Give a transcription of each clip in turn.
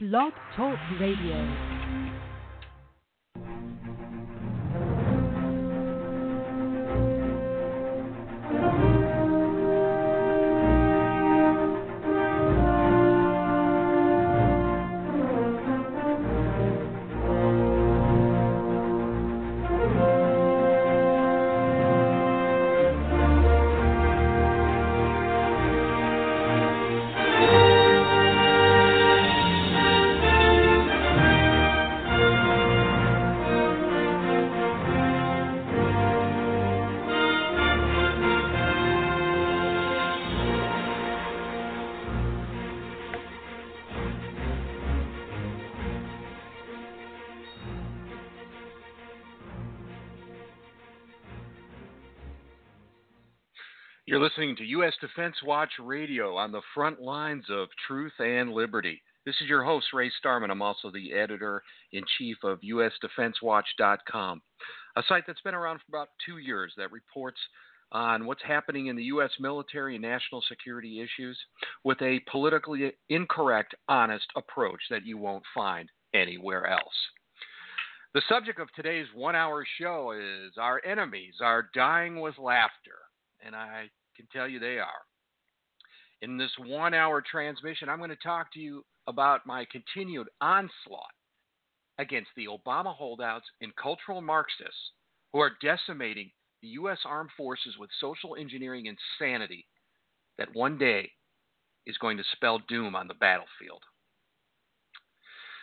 Blog Talk Radio. You're listening to U.S. Defense Watch Radio on the front lines of truth and liberty. This is your host, Ray Starmann. I'm also the editor in chief of USDefenseWatch.com, a site that's been around for about two years that reports on what's happening in the U.S. military and national security issues with a politically incorrect, honest approach that you won't find anywhere else. The subject of today's one hour show is Our enemies are dying with laughter. And I can tell you they are. In this one hour transmission, I'm going to talk to you about my continued onslaught against the Obama holdouts and cultural Marxists who are decimating the U.S. armed forces with social engineering insanity that one day is going to spell doom on the battlefield.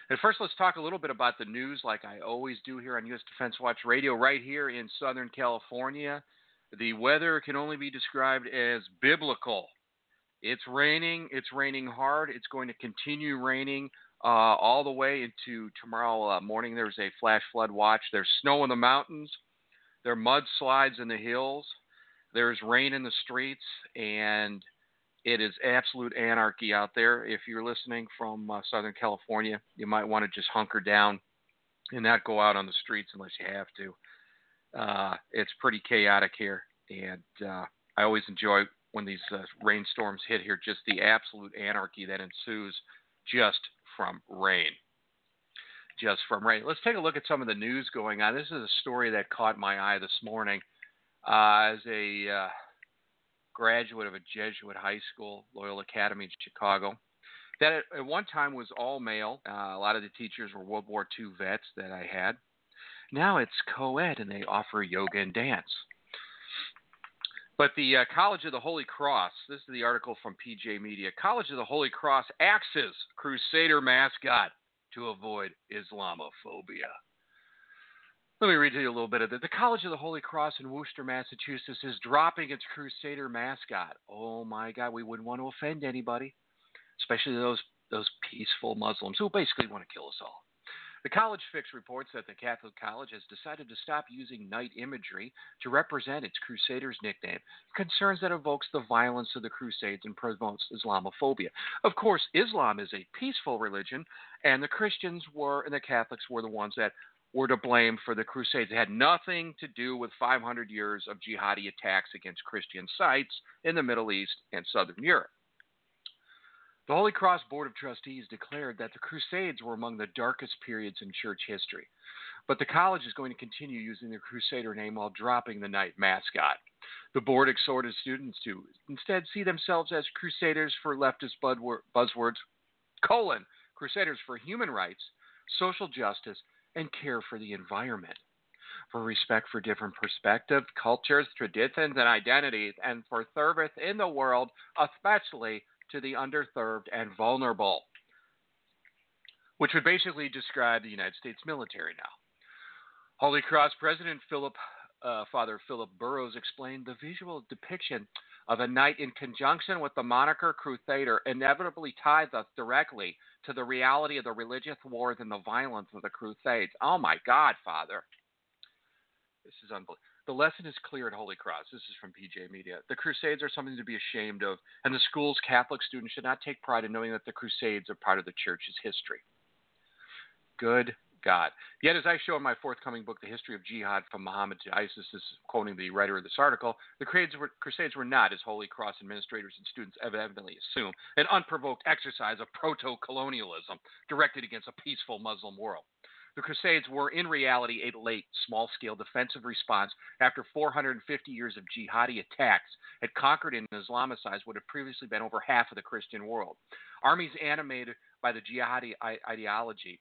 And first, let's talk a little bit about the news, like I always do here on U.S. Defense Watch Radio, right here in Southern California. The weather can only be described as biblical. It's raining. It's raining hard. It's going to continue raining uh, all the way into tomorrow uh, morning. There's a flash flood watch. There's snow in the mountains. There are mudslides in the hills. There's rain in the streets, and it is absolute anarchy out there. If you're listening from uh, Southern California, you might want to just hunker down and not go out on the streets unless you have to. Uh, it's pretty chaotic here, and uh, I always enjoy when these uh, rainstorms hit here. Just the absolute anarchy that ensues just from rain. Just from rain. Let's take a look at some of the news going on. This is a story that caught my eye this morning. Uh, as a uh, graduate of a Jesuit high school, Loyola Academy in Chicago, that at, one time was all male. Uh, a lot of the teachers were World War II vets that I had. Now it's co ed and they offer yoga and dance. But the uh, College of the Holy Cross, this is the article from PJ Media. College of the Holy Cross axes Crusader mascot to avoid Islamophobia. Let me read to you a little bit of it. The College of the Holy Cross in Worcester, Massachusetts is dropping its Crusader mascot. Oh my God, we wouldn't want to offend anybody, especially those those peaceful Muslims who basically want to kill us all. The College Fix reports that the Catholic College has decided to stop using knight imagery to represent its Crusaders nickname, concerns that evokes the violence of the Crusades and promotes Islamophobia. Of course, Islam is a peaceful religion, and the Christians were and the Catholics were the ones that were to blame for the Crusades. It had nothing to do with 500 years of jihadi attacks against Christian sites in the Middle East and Southern Europe. The Holy Cross Board of Trustees declared that the Crusades were among the darkest periods in church history, but the college is going to continue using the Crusader name while dropping the knight mascot. The board exhorted students to instead see themselves as crusaders for leftist buzzwords, colon, crusaders for human rights, social justice, and care for the environment. For respect for different perspectives, cultures, traditions, and identities, and for service in the world, especially to the underserved and vulnerable, which would basically describe the United States military now. Holy Cross President Philip, uh, Father Philip Boroughs explained the visual depiction of a knight in conjunction with the moniker Crusader inevitably ties us directly to the reality of the religious wars and the violence of the Crusades. Oh my God, Father. This is unbelievable. The lesson is clear at Holy Cross. This is from PJ Media. The Crusades are something to be ashamed of, and the school's Catholic students should not take pride in knowing that the Crusades are part of the church's history. Good God. Yet, as I show in my forthcoming book, The History of Jihad from Muhammad to ISIS, this is quoting the writer of this article, the Crusades were, Crusades were not, as Holy Cross administrators and students evidently assume, an unprovoked exercise of proto colonialism directed against a peaceful Muslim world. The Crusades were, in reality, a late, small scale defensive response after 450 years of jihadi attacks had conquered and Islamicized what had previously been over half of the Christian world. Armies animated by the jihadi ideology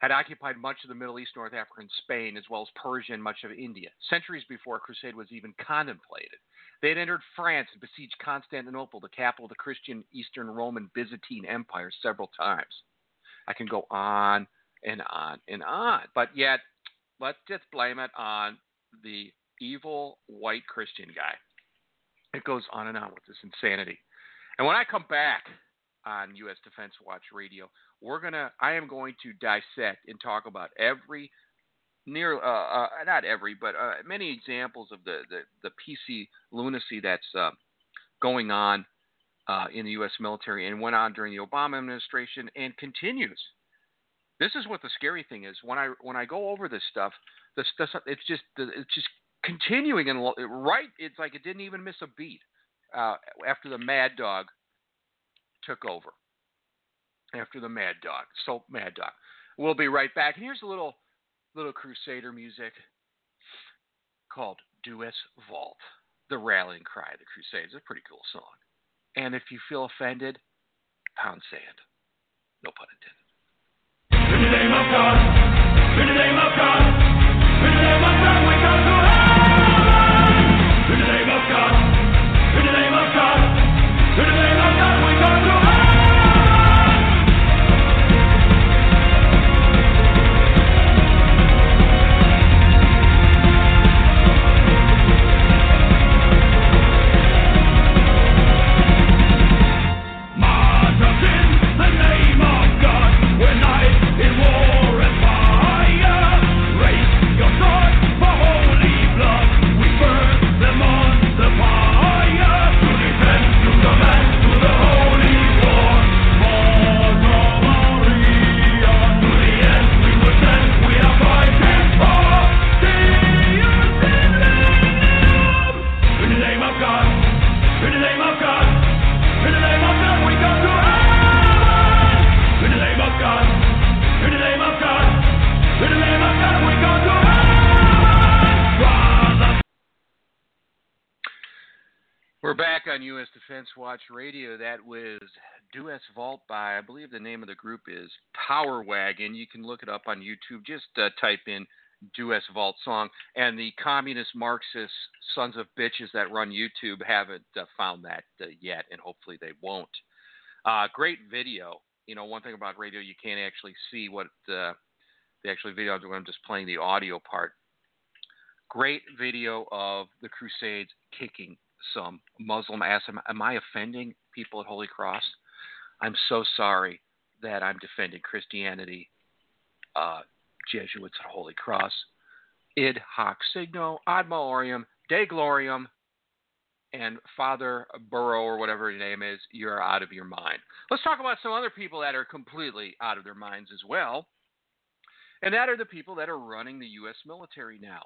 had occupied much of the Middle East, North Africa, and Spain, as well as Persia and much of India, centuries before a crusade was even contemplated. They had entered France and besieged Constantinople, the capital of the Christian Eastern Roman Byzantine Empire, several times. I can go on and on and on. But yet, let's just blame it on the evil white Christian guy. It goes on and on with this insanity. And when I come back on U.S. Defense Watch Radio, we're gonna, I am going to dissect and talk about every near, uh, uh, not every, but uh, many examples of the the, the PC lunacy that's uh, going on uh, in the U.S. military and went on during the Obama administration and continues this is what the scary thing is. When I when I go over this stuff, this stuff it's just it's just continuing and right. It's like it didn't even miss a beat uh, after the Mad Dog took over. After the Mad Dog, so Mad Dog. We'll be right back. And here's a little little Crusader music called Deus Vult, the rallying cry of the Crusades. It's a pretty cool song. And if you feel offended, pound sand. No pun intended. In the name of God, in the name of God, in the name of God, on U.S. Defense Watch Radio. That was Deus Vult by, I believe the name of the group is Power Wagon. You can look it up on YouTube. Just uh, type in Deus Vult song. And the communist Marxist sons of bitches that run YouTube haven't uh, found that uh, yet, and hopefully they won't. Uh, great video. You know, one thing about radio, you can't actually see what uh, the actual video. I'm just playing the audio part. Great video of the Crusades kicking some Muslim asked him, Am I offending people at Holy Cross? I'm so sorry that I'm defending Christianity, uh, Jesuits at Holy Cross. Id hoc signo ad valorem de gloriam and Father Burrow or whatever your name is, you're out of your mind. Let's talk about some other people that are completely out of their minds as well. And that are the people that are running the U.S. military now.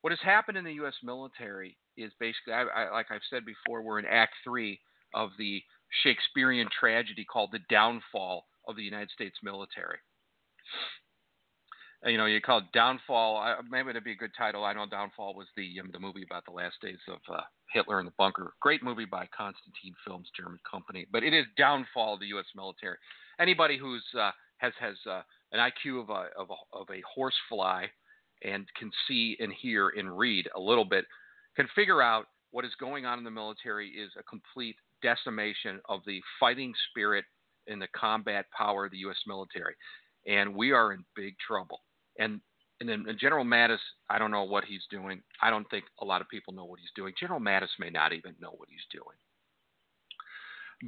What has happened in the U.S. military is basically, I, I, like I've said before, we're in Act Three of the Shakespearean tragedy called the downfall of the United States military. You know, you call it Downfall. Maybe it'd be a good title. I know Downfall was the um, the movie about the last days of uh, Hitler in the bunker. Great movie by Constantine Films, German company. But it is Downfall of the U.S. military. Anybody who's uh, has has uh, an IQ of a of a, of a horsefly and can see and hear and read a little bit can figure out what is going on in the military is a complete decimation of the fighting spirit and the combat power of the U.S. military. And we are in big trouble. And and then General Mattis, I don't know what he's doing. I don't think a lot of people know what he's doing. General Mattis may not even know what he's doing.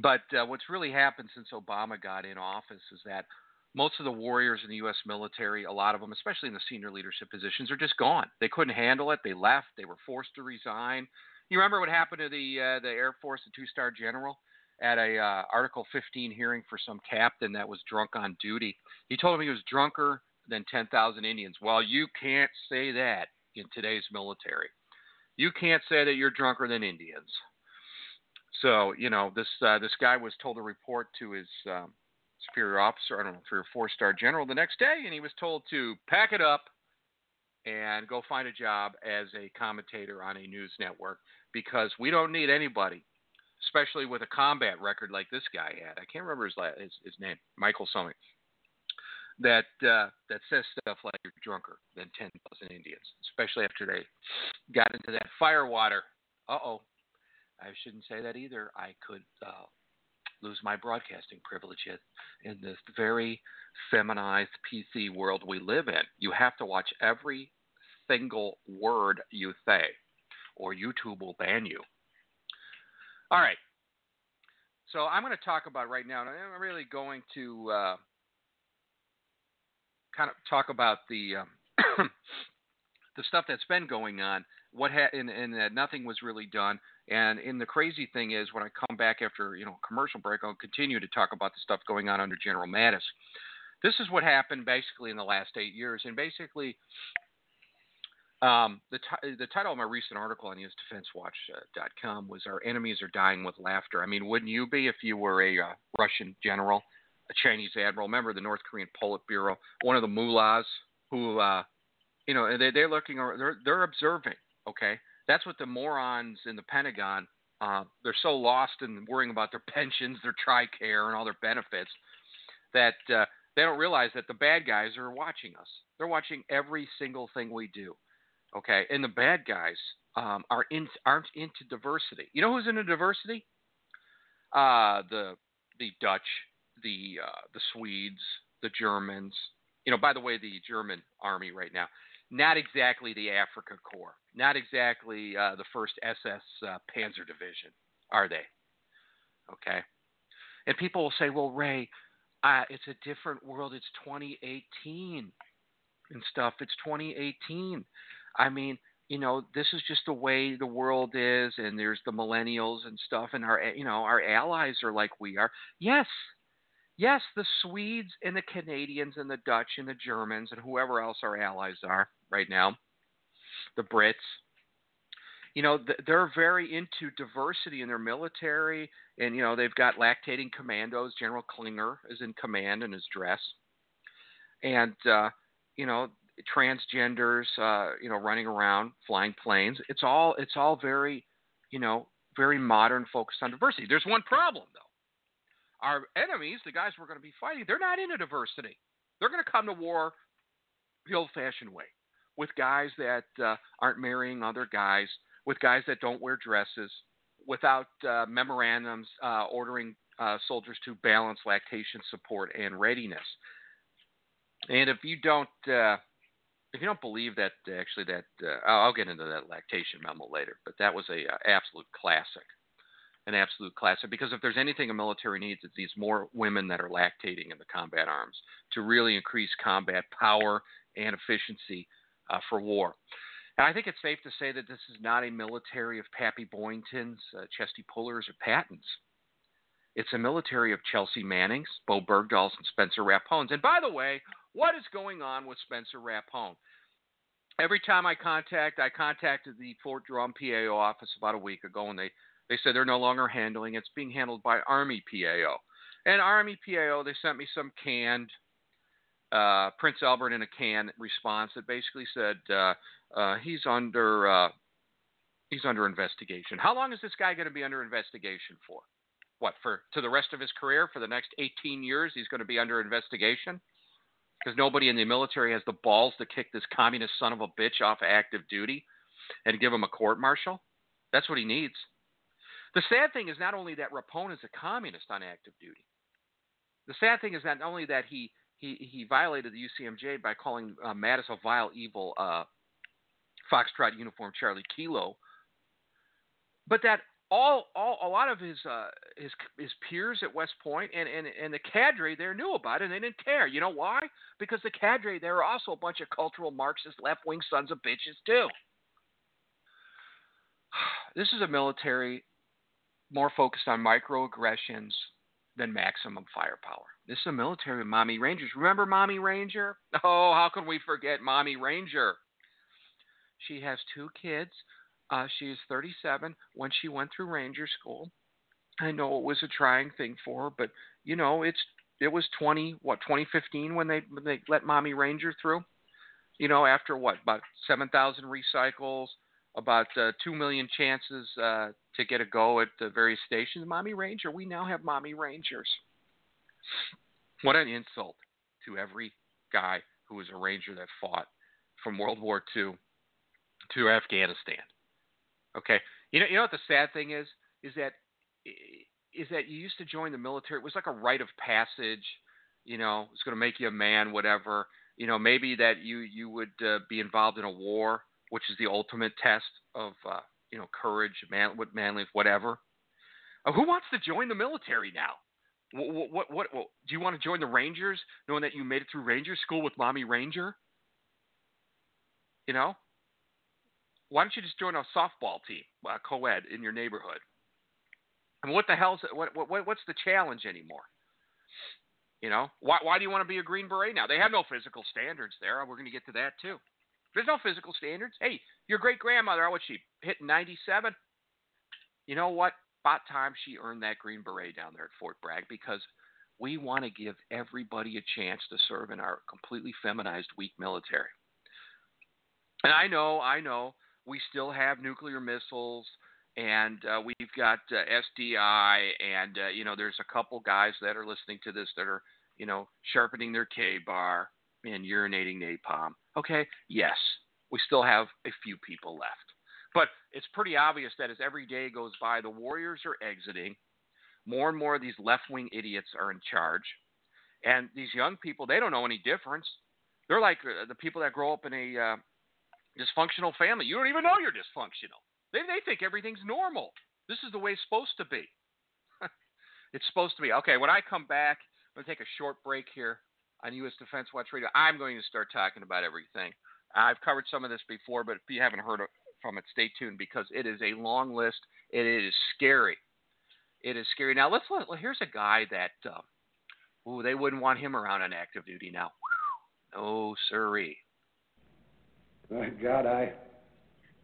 But uh, what's really happened since Obama got in office is that most of the warriors in the U.S. military, a lot of them, especially in the senior leadership positions, are just gone. They couldn't handle it. They left. They were forced to resign. You remember what happened to the uh, the Air Force, the two-star general? at a uh, Article 15 hearing for some captain that was drunk on duty. He told him he was drunker than 10,000 Indians. Well, you can't say that in today's military. You can't say that you're drunker than Indians. So you know this uh, this guy was told to report to his um, superior officer, I don't know, three or four star general the next day, and he was told to pack it up and go find a job as a commentator on a news network because we don't need anybody, especially with a combat record like this guy had. I can't remember his his, his name, Michael something. That uh, that says stuff like you're drunker than ten thousand Indians, especially after they got into that fire water. Uh oh, I shouldn't say that either. I could uh, lose my broadcasting privileges in this very feminized PC world we live in. You have to watch every single word you say, or YouTube will ban you. All right. So I'm going to talk about right now, and I'm really going to uh, kind of talk about the um, the stuff that's been going on. What ha- and, and that nothing was really done. And and the crazy thing is, when I come back after you know commercial break, I'll continue to talk about the stuff going on under General Mattis. This is what happened basically in the last eight years, and basically. Um, the, t- the title of my recent article on USDefenseWatch.com was "Our Enemies Are Dying with Laughter." I mean, wouldn't you be if you were a uh, Russian general, a Chinese admiral, member of the North Korean Politburo, one of the mullahs who, uh, you know, they, they're looking, they're they're observing. Okay, that's what the morons in the Pentagon uh, they're so lost in worrying about their pensions, their TRICARE, and all their benefits that uh, they don't realize that the bad guys are watching us. They're watching every single thing we do. Okay, and the bad guys um, are in, aren't into diversity. You know who's into diversity? Uh, the the Dutch, the uh, the Swedes, the Germans. You know, by the way, the German army right now not exactly the Afrika Korps, not exactly uh, the first SS uh, Panzer Division, are they? Okay. And people will say, well, Ray, uh, it's a different world. It's 2018 and stuff. It's 2018. I mean, you know, this is just the way the world is, and there's the millennials and stuff, and our, you know, our allies are like we are. Yes, yes, the Swedes and the Canadians and the Dutch and the Germans and whoever else our allies are right now, the Brits, you know, they're very into diversity in their military, and you know they've got lactating commandos. General Klinger is in command in his dress, and uh, you know transgenders, uh, you know, running around flying planes. It's all it's all very, you know, very modern, focused on diversity. There's one problem though our enemies, the guys we're going to be fighting, they're not into diversity. They're going to come to war the old fashioned way with guys that uh, aren't marrying other guys, with guys that don't wear dresses, without uh, memorandums uh, ordering uh, soldiers to balance lactation support and readiness. And if you don't, uh, if you don't believe that, actually, that uh, I'll get into that lactation memo later, but that was a absolute classic an absolute classic because if there's anything a military needs, it's these more women that are lactating in the combat arms to really increase combat power and efficiency uh, for war. And I think it's safe to say that this is not a military of Pappy Boyingtons, uh, Chesty Pullers, or Pattons. It's a military of Chelsea Mannings, Bo Bergdahls, and Spencer Rapones. And by the way, what is going on with Spencer Rapone? Every time I contact, I contacted the Fort Drum PAO office about a week ago, and they they said they're no longer handling it. It's being handled by Army PAO. And Army PAO, they sent me some canned uh, Prince Albert in a can response that basically said uh, uh, he's under uh, he's under investigation. How long is this guy going to be under investigation for? What for? To the rest of his career? For the next 18 years, he's going to be under investigation because nobody in the military has the balls to kick this communist son of a bitch off active duty and give him a court martial. That's what he needs. The sad thing is not only that Rapone is a communist on active duty. The sad thing is not only that he he, he violated the UCMJ by calling uh, Mattis a vile, evil uh, Foxtrot uniform Charlie Kilo, but that all, all a lot of his uh, his his peers at West Point and, and and the cadre there knew about it and they didn't care. You know why? Because the cadre there are also a bunch of cultural Marxist left wing sons of bitches too. This is a military more focused on microaggressions than maximum firepower. This is a military Mommy Rangers. Remember Mommy Ranger? Oh, how can we forget Mommy Ranger? She has two kids. Uh, she is 37 when she went through Ranger School. I know it was a trying thing for her, but you know it's it was 20 what 2015 when they when they let Mommy Ranger through. You know after what about 7,000 recycles, about uh, two million chances uh, to get a go at the various stations. Mommy Ranger, we now have Mommy Rangers. What an insult to every guy who was a Ranger that fought from World War II to Afghanistan. Okay, you know, you know what the sad thing is is that is that you used to join the military. It was like a rite of passage. You know, it's going to make you a man, whatever. You know, maybe that you you would uh, be involved in a war, which is the ultimate test of uh, you know courage, man, what manliness, whatever. Uh, who wants to join the military now? What, what, what, what, do you want to join the Rangers, knowing that you made it through Ranger school with Mommy Ranger? You know, why don't you just join a softball team, uh, co-ed in your neighborhood? I mean, what the hell's what, what what's the challenge anymore? You know, why why do you want to be a Green Beret now? They have no physical standards there. We're going to get to that too. There's no physical standards. Hey, your great grandmother, how was she hitting 97? You know what? About time she earned that Green Beret down there at Fort Bragg because we want to give everybody a chance to serve in our completely feminized, weak military. And I know, I know, we still have nuclear missiles and uh, we've got uh, SDI, and uh, you know, there's a couple guys that are listening to this that are, you know, sharpening their K bar and urinating napalm. Okay, yes, we still have a few people left, but it's pretty obvious that as every day goes by, the Warriors are exiting. More and more of these left-wing idiots are in charge, and these young people, they don't know any difference. They're like uh, the people that grow up in a uh, dysfunctional family. You don't even know you're dysfunctional. They, they think everything's normal. This is the way it's supposed to be. it's supposed to be. Okay, when I come back, I'm going to take a short break here on U.S. Defense Watch Radio. I'm going to start talking about everything. I've covered some of this before, but if you haven't heard from it, stay tuned because it is a long list. It is scary. It is scary. Now let's let. Here's a guy that, uh, ooh, they wouldn't want him around on active duty now. No, sirree. My God, I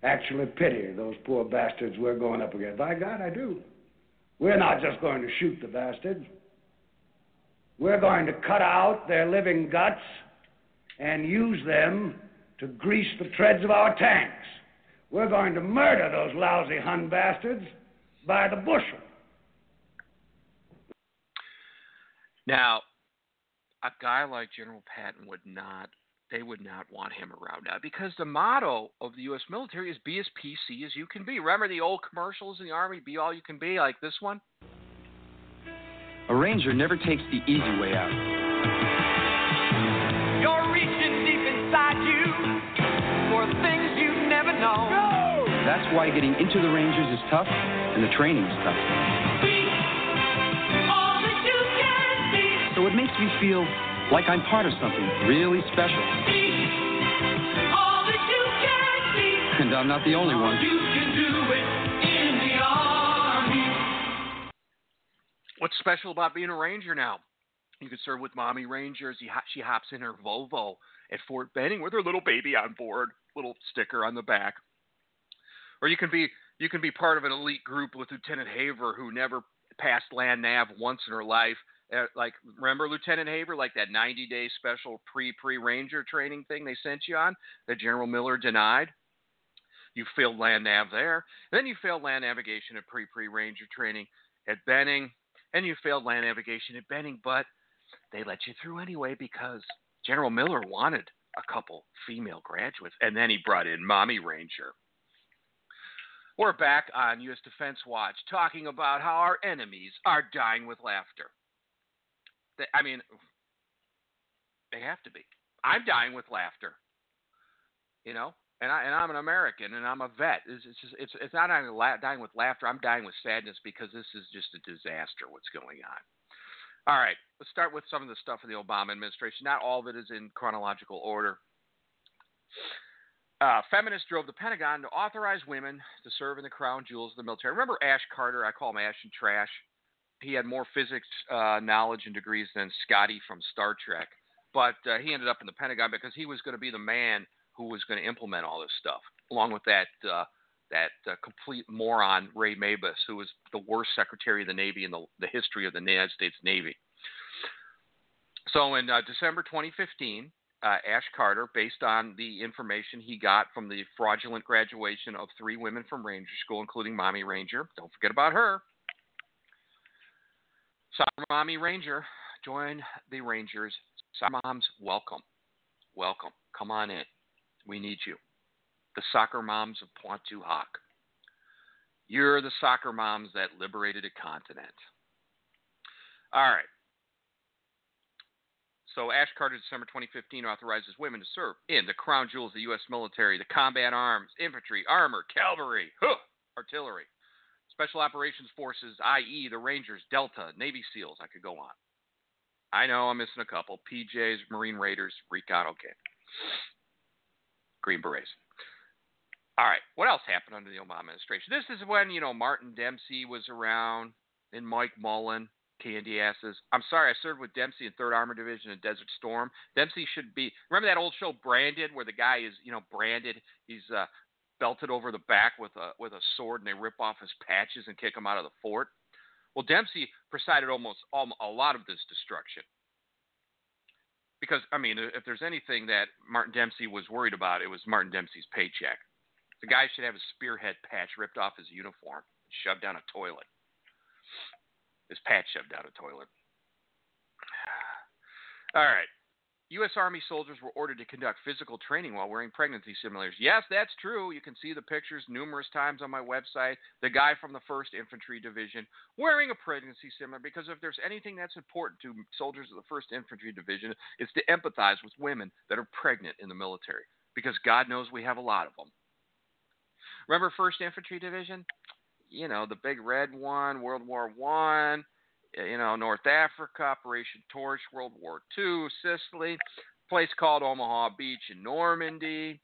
actually pity those poor bastards we're going up against. By God, I do. We're not just going to shoot the bastards. We're going to cut out their living guts and use them to grease the treads of our tanks. We're going to murder those lousy Hun bastards by the bushel. Now, a guy like General Patton would not they would not want him around now because the motto of the U.S. military is be as PC as you can be. Remember the old commercials in the Army, be all you can be, like this one? A ranger never takes the easy way out. You're reaching deep inside you for things you never know. Go! That's why getting into the Rangers is tough and the training is tough. So it makes me feel like I'm part of something really special. And I'm not the only one. What's special about being a ranger now? You can serve with Mommy Rangers. She hops in her Volvo at Fort Benning with her little baby on board, little sticker on the back. Or you can be you can be part of an elite group with Lieutenant Haver, who never passed land nav once in her life uh, like remember Lieutenant Haver, like that 90 day special pre pre Ranger training thing they sent you on that General Miller denied. You failed land nav there. Then you failed land navigation at pre pre Ranger training at Benning, and you failed land navigation at Benning, but they let you through anyway because General Miller wanted a couple female graduates, and then he brought in Mommy Ranger. We're back on U.S. Defense Watch talking about how our enemies are dying with laughter. I mean, they have to be. I'm dying with laughter. You know, and I and I'm an American and I'm a vet. It's it's it's, it's not dying, dying with laughter. I'm dying with sadness because this is just a disaster. What's going on? All right, let's start with some of the stuff in the Obama administration. Not all of it is in chronological order. Uh, feminists drove the Pentagon to authorize women to serve in the crown jewels of the military. Remember Ash Carter? I call him Ash and Trash. He had more physics uh, knowledge and degrees than Scotty from Star Trek, but uh, he ended up in the Pentagon because he was going to be the man who was going to implement all this stuff, along with that uh, that uh, complete moron Ray Mabus, who was the worst Secretary of the Navy in the, the history of the United States Navy. So in uh, December 2015, uh, Ash Carter, based on the information he got from the fraudulent graduation of three women from Ranger School, including Mommy Ranger, don't forget about her. Soccer Mommy Ranger join the Rangers. Soccer moms, welcome. Welcome. Come on in. We need you the soccer moms of Pointe du Hoc. You're the soccer moms that liberated a continent. All right. So Ash Carter, December 2015, authorizes women to serve in the crown jewels of the U.S. military, the combat arms, infantry, armor, cavalry, huh, artillery, special operations forces, i.e., the Rangers, Delta, Navy SEALs. I could go on. I know I'm missing a couple. PJs, Marine Raiders, Recon, okay. Green Berets. All right. What else happened under the Obama administration? This is when, you know, Martin Dempsey was around and Mike Mullen, candy asses. I'm sorry, I served with Dempsey in 3rd Armored Division in Desert Storm. Dempsey should be. Remember that old show Branded where the guy is, you know, branded. He's uh, belted over the back with a with a sword and they rip off his patches and kick him out of the fort. Well, Dempsey presided almost all, a lot of this destruction. Because I mean, if there's anything that Martin Dempsey was worried about, it was Martin Dempsey's paycheck. The guy should have his spearhead patch ripped off his uniform and shoved down a toilet. His patch shoved down a toilet. All right. U.S. Army soldiers were ordered to conduct physical training while wearing pregnancy simulators. Yes, that's true. You can see the pictures numerous times on my website. The guy from the 1st Infantry Division wearing a pregnancy simulator because if there's anything that's important to soldiers of the 1st Infantry Division, it's to empathize with women that are pregnant in the military because God knows we have a lot of them. Remember First Infantry Division? You know, the big red one, World War One. Uh, you know, North Africa, Operation Torch, World War II, Sicily, place called Omaha Beach in Normandy,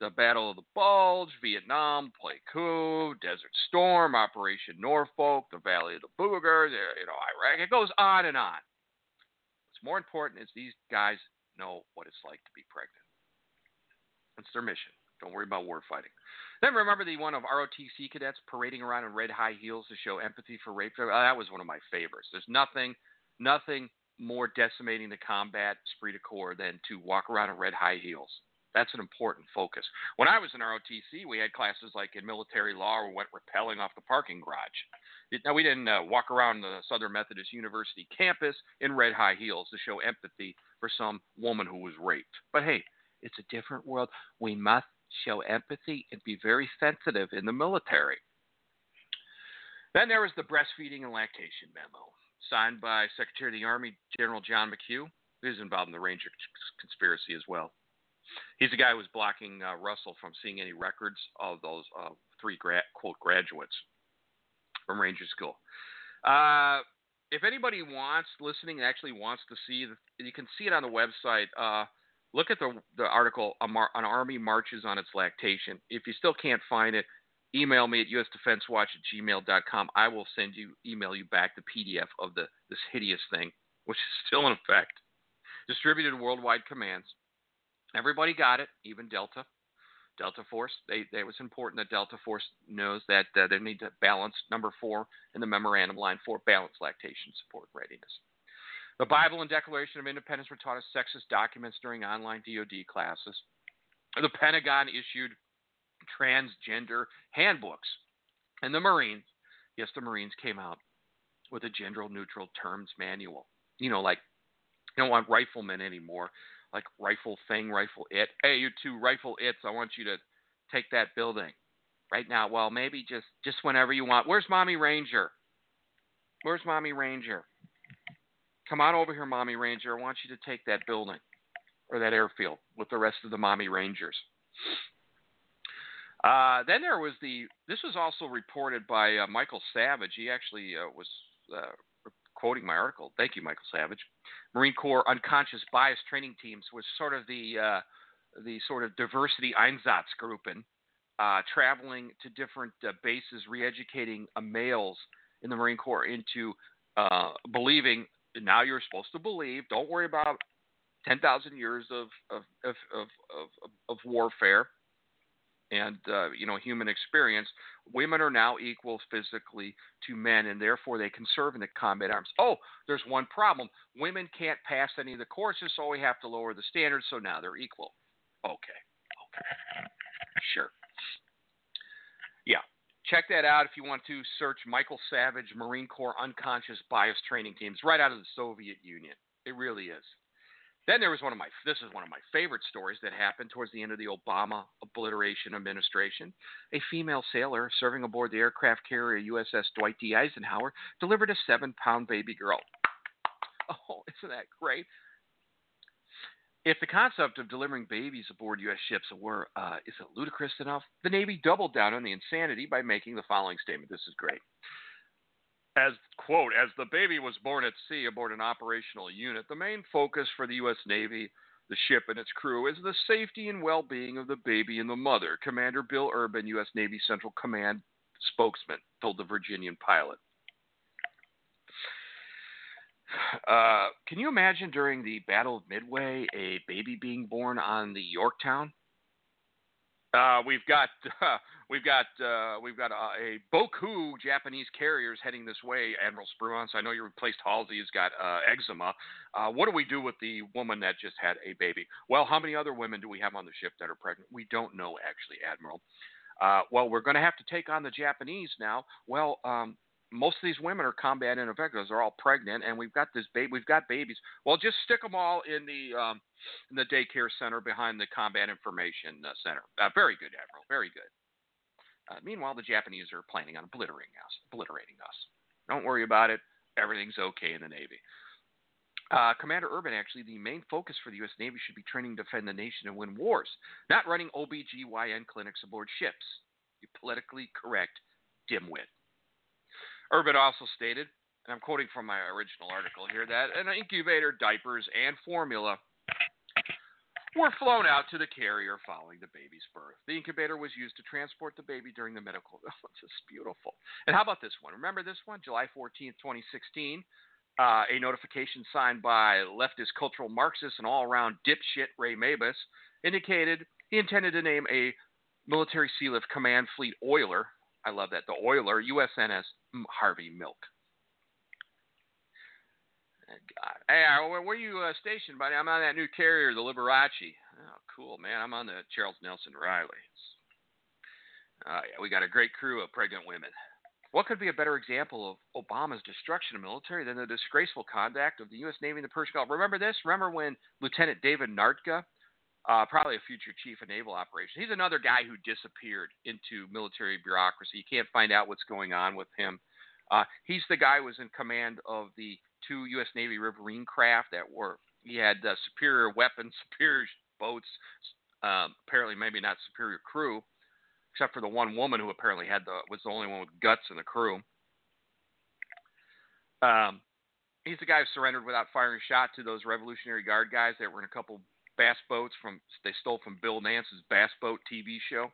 the Battle of the Bulge, Vietnam, Pleiku, Desert Storm, Operation Norfolk, the Valley of the Boogers, you know, Iraq. It goes on and on. What's more important is these guys know what it's like to be pregnant. That's their mission. Don't worry about war fighting. Then remember the one of ROTC cadets parading around in red high heels to show empathy for rape? Uh, that was one of my favorites. There's nothing, nothing more decimating the combat esprit de corps than to walk around in red high heels. That's an important focus. When I was in ROTC, we had classes like in military law, we went rappelling off the parking garage. Now, we didn't uh, walk around the Southern Methodist University campus in red high heels to show empathy for some woman who was raped. But hey, it's a different world. We must show empathy, and be very sensitive in the military. Then there was the breastfeeding and lactation memo, signed by Secretary of the Army General John McHugh, who's involved in the Ranger conspiracy as well. He's the guy who was blocking uh, Russell from seeing any records of those uh, three gra- quote graduates from Ranger School. Uh, if anybody wants listening actually wants to see, the, you can see it on the website. Look at the the article an army marches on its lactation. If you still can't find it, email me at usdefensewatch at gmail.com. I will send you email you back the PDF of the this hideous thing, which is still in effect. Distributed worldwide commands. Everybody got it, even Delta. Delta Force. They, they it was important that Delta Force knows that uh, they need to balance number four in the memorandum line for balance lactation support readiness. The Bible and Declaration of Independence were taught as sexist documents during online DoD classes. The Pentagon issued transgender handbooks. And the Marines, yes, the Marines came out with a gender neutral terms manual. You know, like, you don't want riflemen anymore, like rifle thing, rifle it. Hey, you two rifle its, I want you to take that building right now. Well, maybe just just whenever you want. Where's Mommy Ranger? Where's Mommy Ranger? Come on over here, Mommy Ranger. I want you to take that building or that airfield with the rest of the Mommy Rangers. Uh, then there was the. This was also reported by uh, Michael Savage. He actually uh, was uh, quoting my article. Thank you, Michael Savage. Marine Corps unconscious bias training teams was sort of the uh, the sort of diversity Einsatzgruppen, uh, traveling to different bases, re-educating males in the Marine Corps into believing. Now you're supposed to believe. Don't worry about 10,000 years of of, of, of, of, of warfare and uh, you know human experience. Women are now equal physically to men, and therefore they can serve in the combat arms. Oh, there's one problem: women can't pass any of the courses, so we have to lower the standards. So now they're equal. Okay, okay, sure. Check that out if you want to search Michael Savage Marine Corps unconscious bias training teams right out of the Soviet Union. It really is. Then there was one of my this is one of my favorite stories that happened towards the end of the Obama obliteration administration. A female sailor serving aboard the aircraft carrier USS Dwight D. Eisenhower delivered a seven-pound baby girl. Oh, isn't that great? If the concept of delivering babies aboard U.S. ships were uh, is it ludicrous enough, the Navy doubled down on the insanity by making the following statement. This is great as quote as the baby was born at sea aboard an operational unit the main focus for the US Navy the ship and its crew is the safety and well-being of the baby and the mother commander Bill Urban US Navy Central Command spokesman told the Virginian pilot uh, can you imagine during the Battle of Midway a baby being born on the Yorktown? Uh, we've got uh, we've got uh, we've got a, a Boku Japanese carriers heading this way. Admiral Spruance, I know you replaced Halsey. Has got uh, eczema. Uh, what do we do with the woman that just had a baby? Well, how many other women do we have on the ship that are pregnant? We don't know actually, Admiral. Uh, well, we're going to have to take on the Japanese now. Well, um, most of these women are combat ineffectives. They're all pregnant, and we've got this baby. We've got babies. Well, just stick them all in the um, in the daycare center behind the combat information uh, center. Uh, very good, Admiral. Very good. Uh, meanwhile, the Japanese are planning on obliterating us. Obliterating us. Don't worry about it. Everything's okay in the Navy. Uh, Commander Urban, actually, the main focus for the U.S. Navy should be training to defend the nation and win wars, not running OBGYN clinics aboard ships. You politically correct dimwit. Urban also stated, and I'm quoting from my original article here, that an incubator, diapers, and formula were flown out to the carrier following the baby's birth. The incubator was used to transport the baby during the medical. Oh, this is beautiful. And how about this one? Remember this one? July 14th, 2016. Uh, a notification signed by leftist cultural Marxist and all around dipshit Ray Mabus indicated he intended to name a military sea lift command fleet oiler. I love that. The oiler, USNS Harvey Milk. God. Hey, uh, where, you uh, stationed, buddy? I'm on that new carrier, the Liberace. Oh, cool, man. I'm on the Charles Nelson Reilly. Oh, yeah, we got a great crew of pregnant women. What could be a better example of Obama's destruction of military than the disgraceful conduct of the U.S. Navy in the Persian Gulf? Remember this? Remember when Lieutenant David Nartker, uh, probably a future chief of naval operations, he's another guy who disappeared into military bureaucracy. You can't find out what's going on with him. Uh, he's the guy who was in command of the two U.S. Navy riverine craft that were he had uh, superior weapons, superior boats, um, apparently maybe not superior crew, except for the one woman who apparently had the was the only one with guts in the crew. Um, he's the guy who surrendered without firing a shot to those Revolutionary Guard guys that were in a couple bass boats from they stole from Bill Dance's Bass Boat TV show.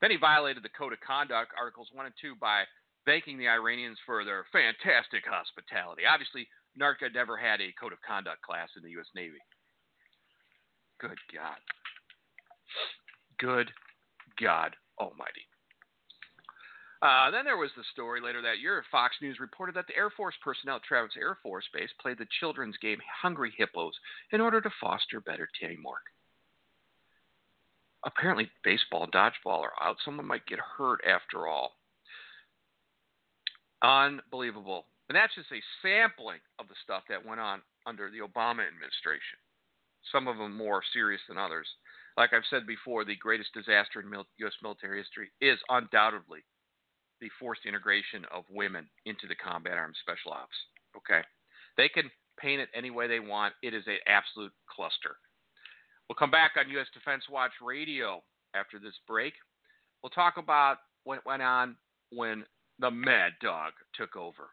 Then he violated the Code of Conduct, Articles 1 and 2, by thanking the Iranians for their fantastic hospitality. Obviously, Nartker never had a code of conduct class in the U.S. Navy. Good God. Good God Almighty. Uh, then there was the story later that year. Fox News reported that the Air Force personnel at Travis Air Force Base played the children's game Hungry Hippos in order to foster better teamwork. Apparently, baseball and dodgeball are out. Someone might get hurt after all. Unbelievable. And that's just a sampling of the stuff that went on under the Obama administration. Some of them more serious than others. Like I've said before, the greatest disaster in U.S. military history is undoubtedly the forced integration of women into the combat arms special ops. Okay? They can paint it any way they want. It is an absolute cluster. We'll come back on U.S. Defense Watch Radio after this break. We'll talk about what went on when the Mad Dog took over.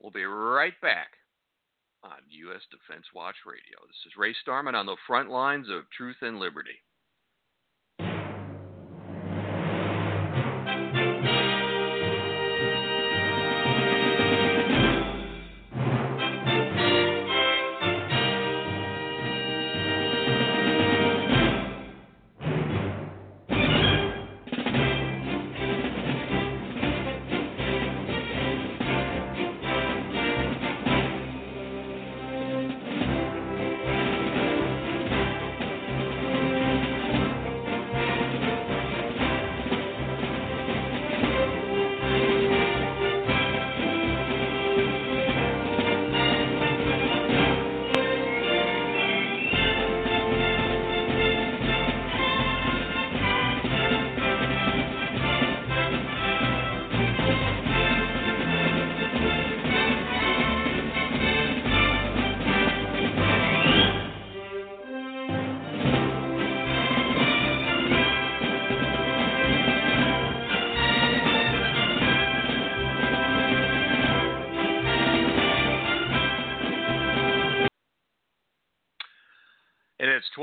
We'll be right back on U.S. Defense Watch Radio. This is Ray Starmann on the front lines of truth and liberty.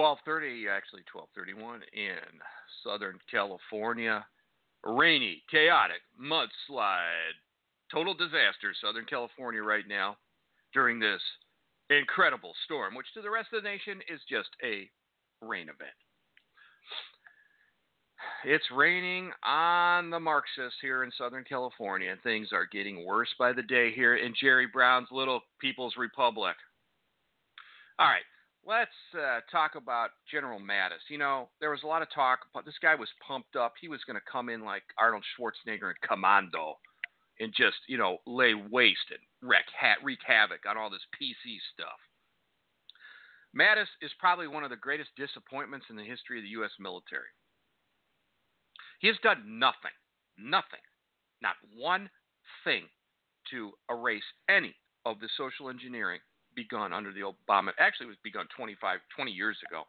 12:30, actually 12:31 in Southern California. Rainy, chaotic, mudslide, total disaster, Southern California right now during this incredible storm, which to the rest of the nation is just a rain event. It's raining on the Marxists here in Southern California, and things are getting worse by the day here in Jerry Brown's Little People's Republic. All right, let's uh, talk about General Mattis. You know, there was a lot of talk, but this guy was pumped up. He was going to come in like Arnold Schwarzenegger and Commando and just, you know, lay waste and ha- wreak havoc on all this PC stuff. Mattis is probably one of the greatest disappointments in the history of the U.S. military. He has done nothing, nothing, not one thing to erase any of the social engineering begun under the Obama. Actually, was begun 25, 20 years ago.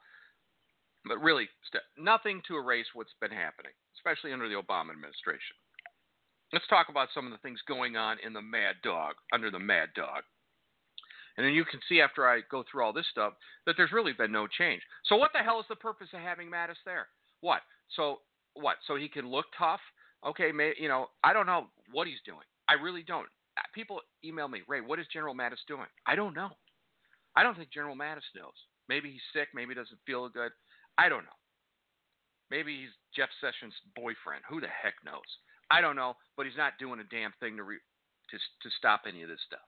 But really, nothing to erase what's been happening, especially under the Obama administration. Let's talk about some of the things going on in the Mad Dog, under the Mad Dog. And then you can see after I go through all this stuff that there's really been no change. So what the hell is the purpose of having Mattis there? What? So what? So he can look tough? Okay, may, you know, I don't know what he's doing. I really don't. People email me, Ray, what is General Mattis doing? I don't know. I don't think General Mattis knows. Maybe he's sick. Maybe he doesn't feel good. I don't know. Maybe he's Jeff Sessions' boyfriend. Who the heck knows? I don't know, but he's not doing a damn thing to re- to to stop any of this stuff.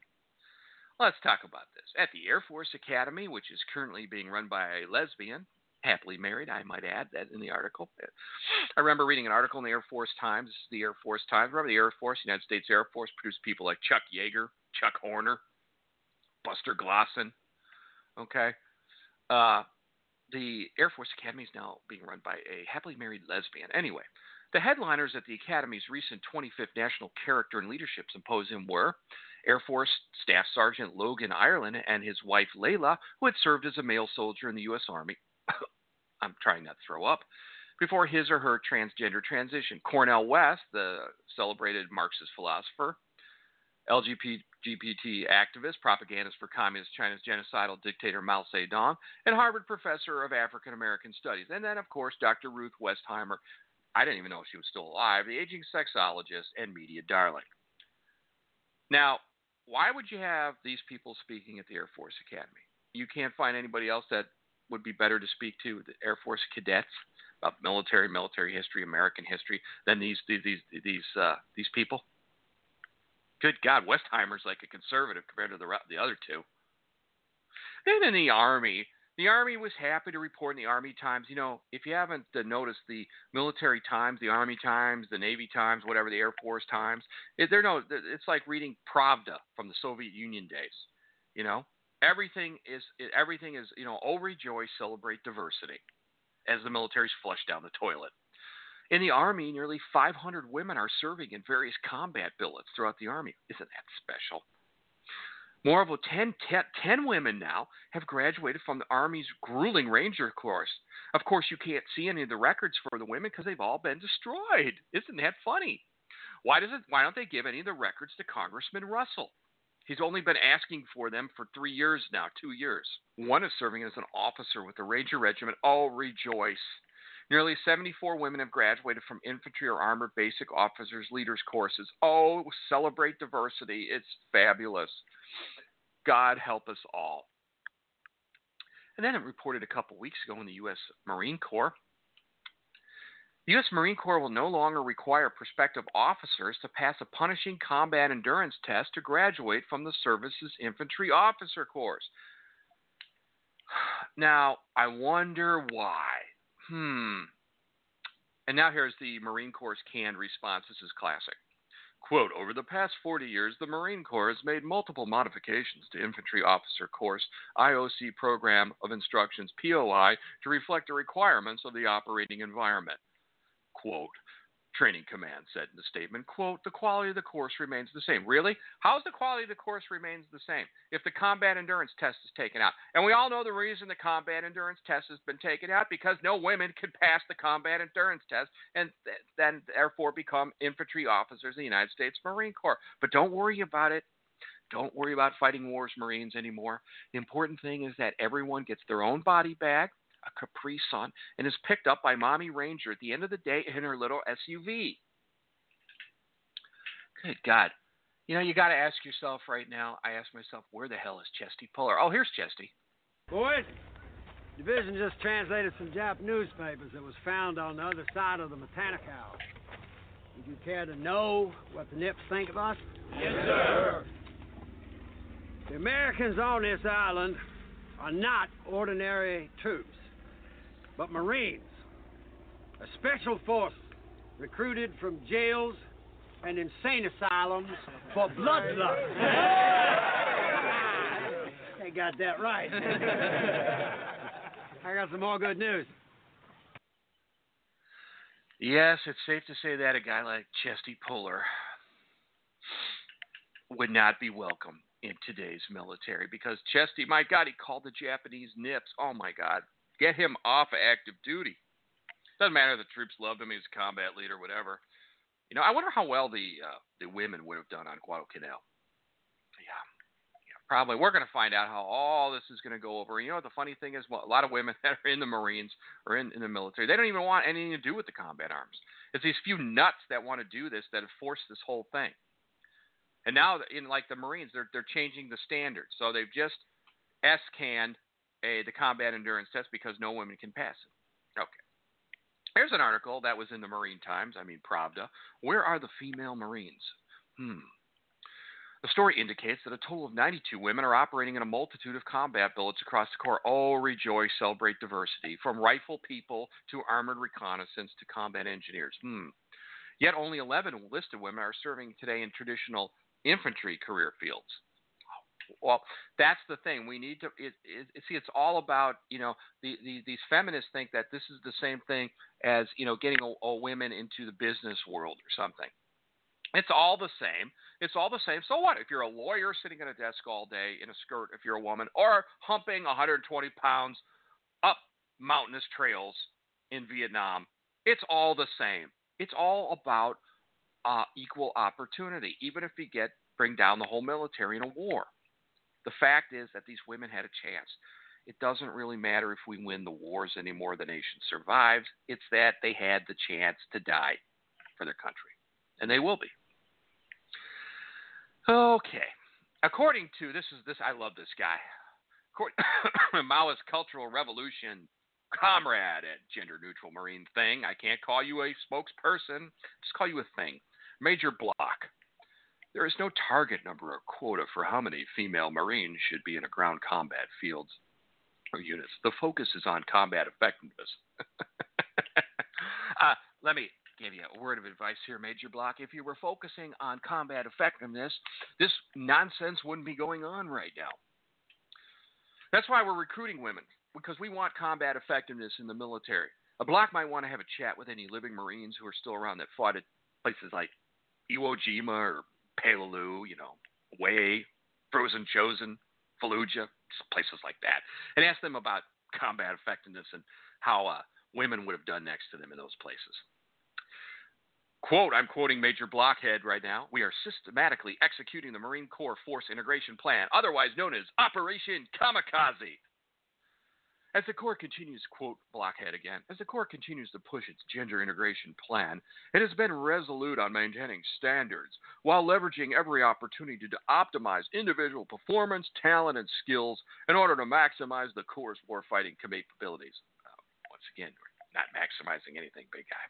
Let's talk about this. At the Air Force Academy, which is currently being run by a lesbian, happily married, I might add that in the article. I remember reading an article in the Air Force Times, the Air Force Times. Remember the Air Force, United States Air Force produced people like Chuck Yeager, Chuck Horner, Buster Glosson. Okay. Uh, the Air Force Academy is now being run by a happily married lesbian. Anyway, the headliners at the Academy's recent 25th National Character and Leadership Symposium were Air Force Staff Sergeant Logan Ireland and his wife Laila, who had served as a male soldier in the U.S. Army. I'm trying not to throw up. Before his or her transgender transition, Cornel West, the celebrated Marxist philosopher, LGBT activist, propagandist for Communist China's genocidal dictator Mao Zedong, and Harvard professor of African American Studies. And then, of course, Dr. Ruth Westheimer. I didn't even know she was still alive, the aging sexologist and media darling. Now, why would you have these people speaking at the Air Force Academy? You can't find anybody else that would be better to speak to the Air Force cadets about military, military history, American history than these these these these, uh, these people. Good God, Westheimer's like a conservative compared to the the other two. Then in the Army, the Army was happy to report in the Army Times. You know, if you haven't uh, noticed the military Times, the Army Times, the Navy Times, whatever, the Air Force Times, they're no, it's like reading Pravda from the Soviet Union days. You know, everything is everything is you know, oh rejoice, celebrate diversity, as the military's flushed down the toilet. In the Army, nearly 500 women are serving in various combat billets throughout the Army. Isn't that special? More of 10, 10, 10 women now have graduated from the Army's grueling Ranger course. Of course, you can't see any of the records for the women because they've all been destroyed. Isn't that funny? Why does it? Why don't they give any of the records to Congressman Russell? He's only been asking for them for three years now, two years. One is serving as an officer with the Ranger Regiment. Oh, rejoice. Nearly 74 women have graduated from infantry or armored basic officers leaders courses. Oh, celebrate diversity. It's fabulous. God help us all. And then it reported a couple weeks ago in the U.S. Marine Corps. The U.S. Marine Corps will no longer require prospective officers to pass a punishing combat endurance test to graduate from the service's infantry officer course. Now, I wonder why. Hmm. And now here's the Marine Corps' canned response. This is classic. Quote, over the past 40 years, the Marine Corps has made multiple modifications to Infantry Officer Course IOC Program of Instructions, POI, to reflect the requirements of the operating environment. Quote, Training Command said in the statement, quote, the quality of the course remains the same. Really? How's the quality of the course remains the same if the combat endurance test is taken out? And we all know the reason the combat endurance test has been taken out because no women could pass the combat endurance test and th- then therefore become infantry officers in the United States Marine Corps. But don't worry about it. Don't worry about fighting wars, Marines anymore. The important thing is that everyone gets their own body bag Capri Sun, and is picked up by Mommy Ranger at the end of the day in her little SUV. Good God. You know, you got to ask yourself right now. I ask myself, where the hell is Chesty Puller? Oh, here's Chesty. Boys, Division just translated some Jap newspapers that was found on the other side of the Matanikau. Would you care to know what the Nips think of us? Yes, sir. The Americans on this island are not ordinary troops but Marines, a special force recruited from jails and insane asylums for bloodlust. they got that right. I got some more good news. Yes, it's safe to say that a guy like Chesty Puller would not be welcome in today's military because Chesty, my God, he called the Japanese nips. Oh my God, Get him off active duty. Doesn't matter if the troops loved him; he's a combat leader, whatever. You know, I wonder how well the uh, the women would have done on Guadalcanal. Yeah, yeah, probably. We're going to find out how all this is going to go over. You know, the funny thing is, well, a lot of women that are in the Marines or in, in the military, they don't even want anything to do with the combat arms. It's these few nuts that want to do this that have forced this whole thing. And now, in like the Marines, they're they're changing the standards. So they've just S canned a the combat endurance test because no women can pass it. Okay. Here's an article that was in the Marine Times, I mean Pravda. Where are the female Marines? Hmm. The story indicates that a total of 92 women are operating in a multitude of combat billets across the Corps. Oh, rejoice, celebrate diversity. From rifle people to armored reconnaissance to combat engineers. Hmm. Yet only 11 listed women are serving today in traditional infantry career fields well, that's the thing. We need to it, it, see. It's all about you know the, the, these feminists think that this is the same thing as you know getting a, a women into the business world or something. It's all the same. It's all the same. So what? If you're a lawyer sitting at a desk all day in a skirt, if you're a woman, or humping 120 pounds up mountainous trails in Vietnam, it's all the same. It's all about uh, equal opportunity, even if you get bring down the whole military in a war. The fact is that these women had a chance. It doesn't really matter if we win the wars anymore, the nation survives. It's that they had the chance to die for their country. And they will be. Okay. According to this is this I love this guy. According Maoist Cultural Revolution comrade at gender neutral marine thing. I can't call you a spokesperson, just call you a thing. Major Block. There is no target number or quota for how many female Marines should be in a ground combat fields or units. The focus is on combat effectiveness. uh, let me give you a word of advice here, Major Block. If you were focusing on combat effectiveness, this nonsense wouldn't be going on right now. That's why we're recruiting women, because we want combat effectiveness in the military. A block might want to have a chat with any living Marines who are still around that fought at places like Iwo Jima or Peleliu, you know, Hue, Frozen Chosin, Fallujah, places like that, and ask them about combat effectiveness and how uh, women would have done next to them in those places. Quote, I'm quoting Major Blockhead right now. We are systematically executing the Marine Corps Force Integration Plan, otherwise known as Operation Kamikaze. As the Corps continues, quote Blockhead again, as the Corps continues to push its gender integration plan, it has been resolute on maintaining standards while leveraging every opportunity to optimize individual performance, talent, and skills in order to maximize the Corps' warfighting capabilities. Uh, once again, we're not maximizing anything, big guy.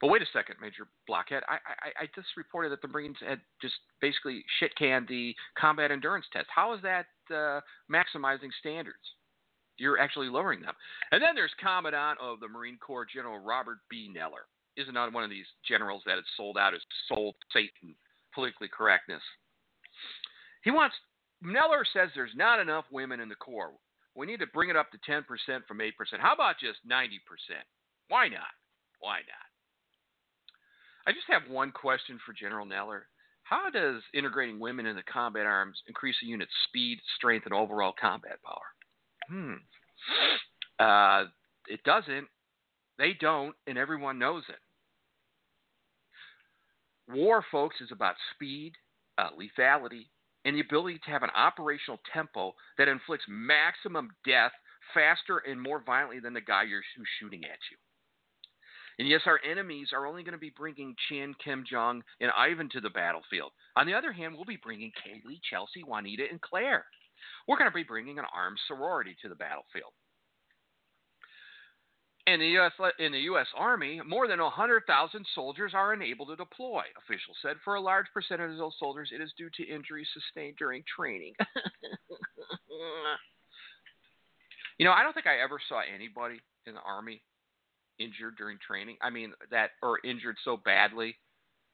But wait a second, Major Blockhead. I, I, I just reported that the Marines had just basically shit canned the combat endurance test. How is that uh, maximizing standards? You're actually lowering them. And then there's Commandant of the Marine Corps General Robert B. Neller. Isn't not one of these generals that that is sold out as soul Satan politically correctness. He wants Neller says there's not enough women in the Corps. We need to bring it up to 10% from 8%. How about just 90%? Why not? Why not? I just have one question for General Neller. How does integrating women in the combat arms increase a unit's speed, strength, and overall combat power? Hmm. Uh, it doesn't. They don't, and everyone knows it. War, folks, is about speed, uh, lethality, and the ability to have an operational tempo that inflicts maximum death faster and more violently than the guy who's shooting at you. And yes, our enemies are only going to be bringing Chin, Kim Jong, and Ivan to the battlefield. On the other hand, we'll be bringing Kaylee, Chelsea, Juanita, and Claire. We're going to be bringing an armed sorority to the battlefield. In the, US, in the U.S. Army, more than 100,000 soldiers are unable to deploy. Officials said for a large percentage of those soldiers, it is due to injuries sustained during training. you know, I don't think I ever saw anybody in the Army injured during training. I mean that or injured so badly.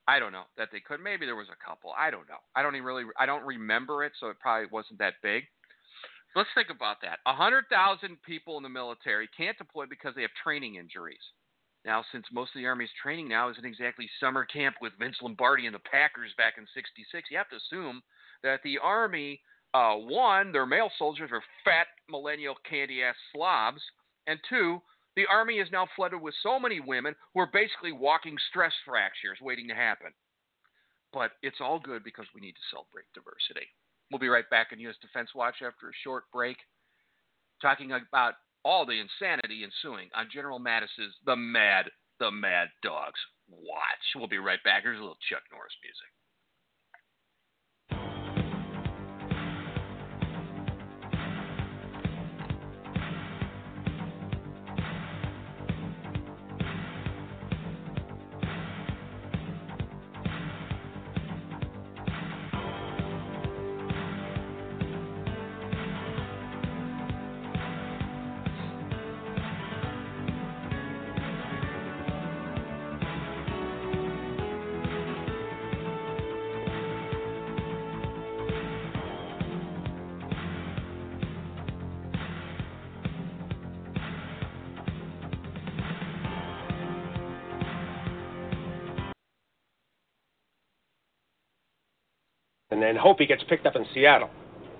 I don't know that they could. Maybe there was a couple. I don't know. I don't even really. I don't remember it, so it probably wasn't that big. Let's think about that. A hundred thousand people in the military can't deploy because they have training injuries. Now, since most of the Army's training now isn't exactly summer camp with Vince Lombardi and the Packers back in '66, you have to assume that the Army, uh, one, their male soldiers are fat millennial candy ass slobs, and two, the Army is now flooded with so many women who are basically walking stress fractures waiting to happen. But it's all good because we need to celebrate diversity. We'll be right back in U.S. Defense Watch after a short break, talking about all the insanity ensuing on General Mattis's The Mad, The Mad Dogs Watch. We'll be right back. Here's a little Chuck Norris music. And hope he gets picked up in Seattle.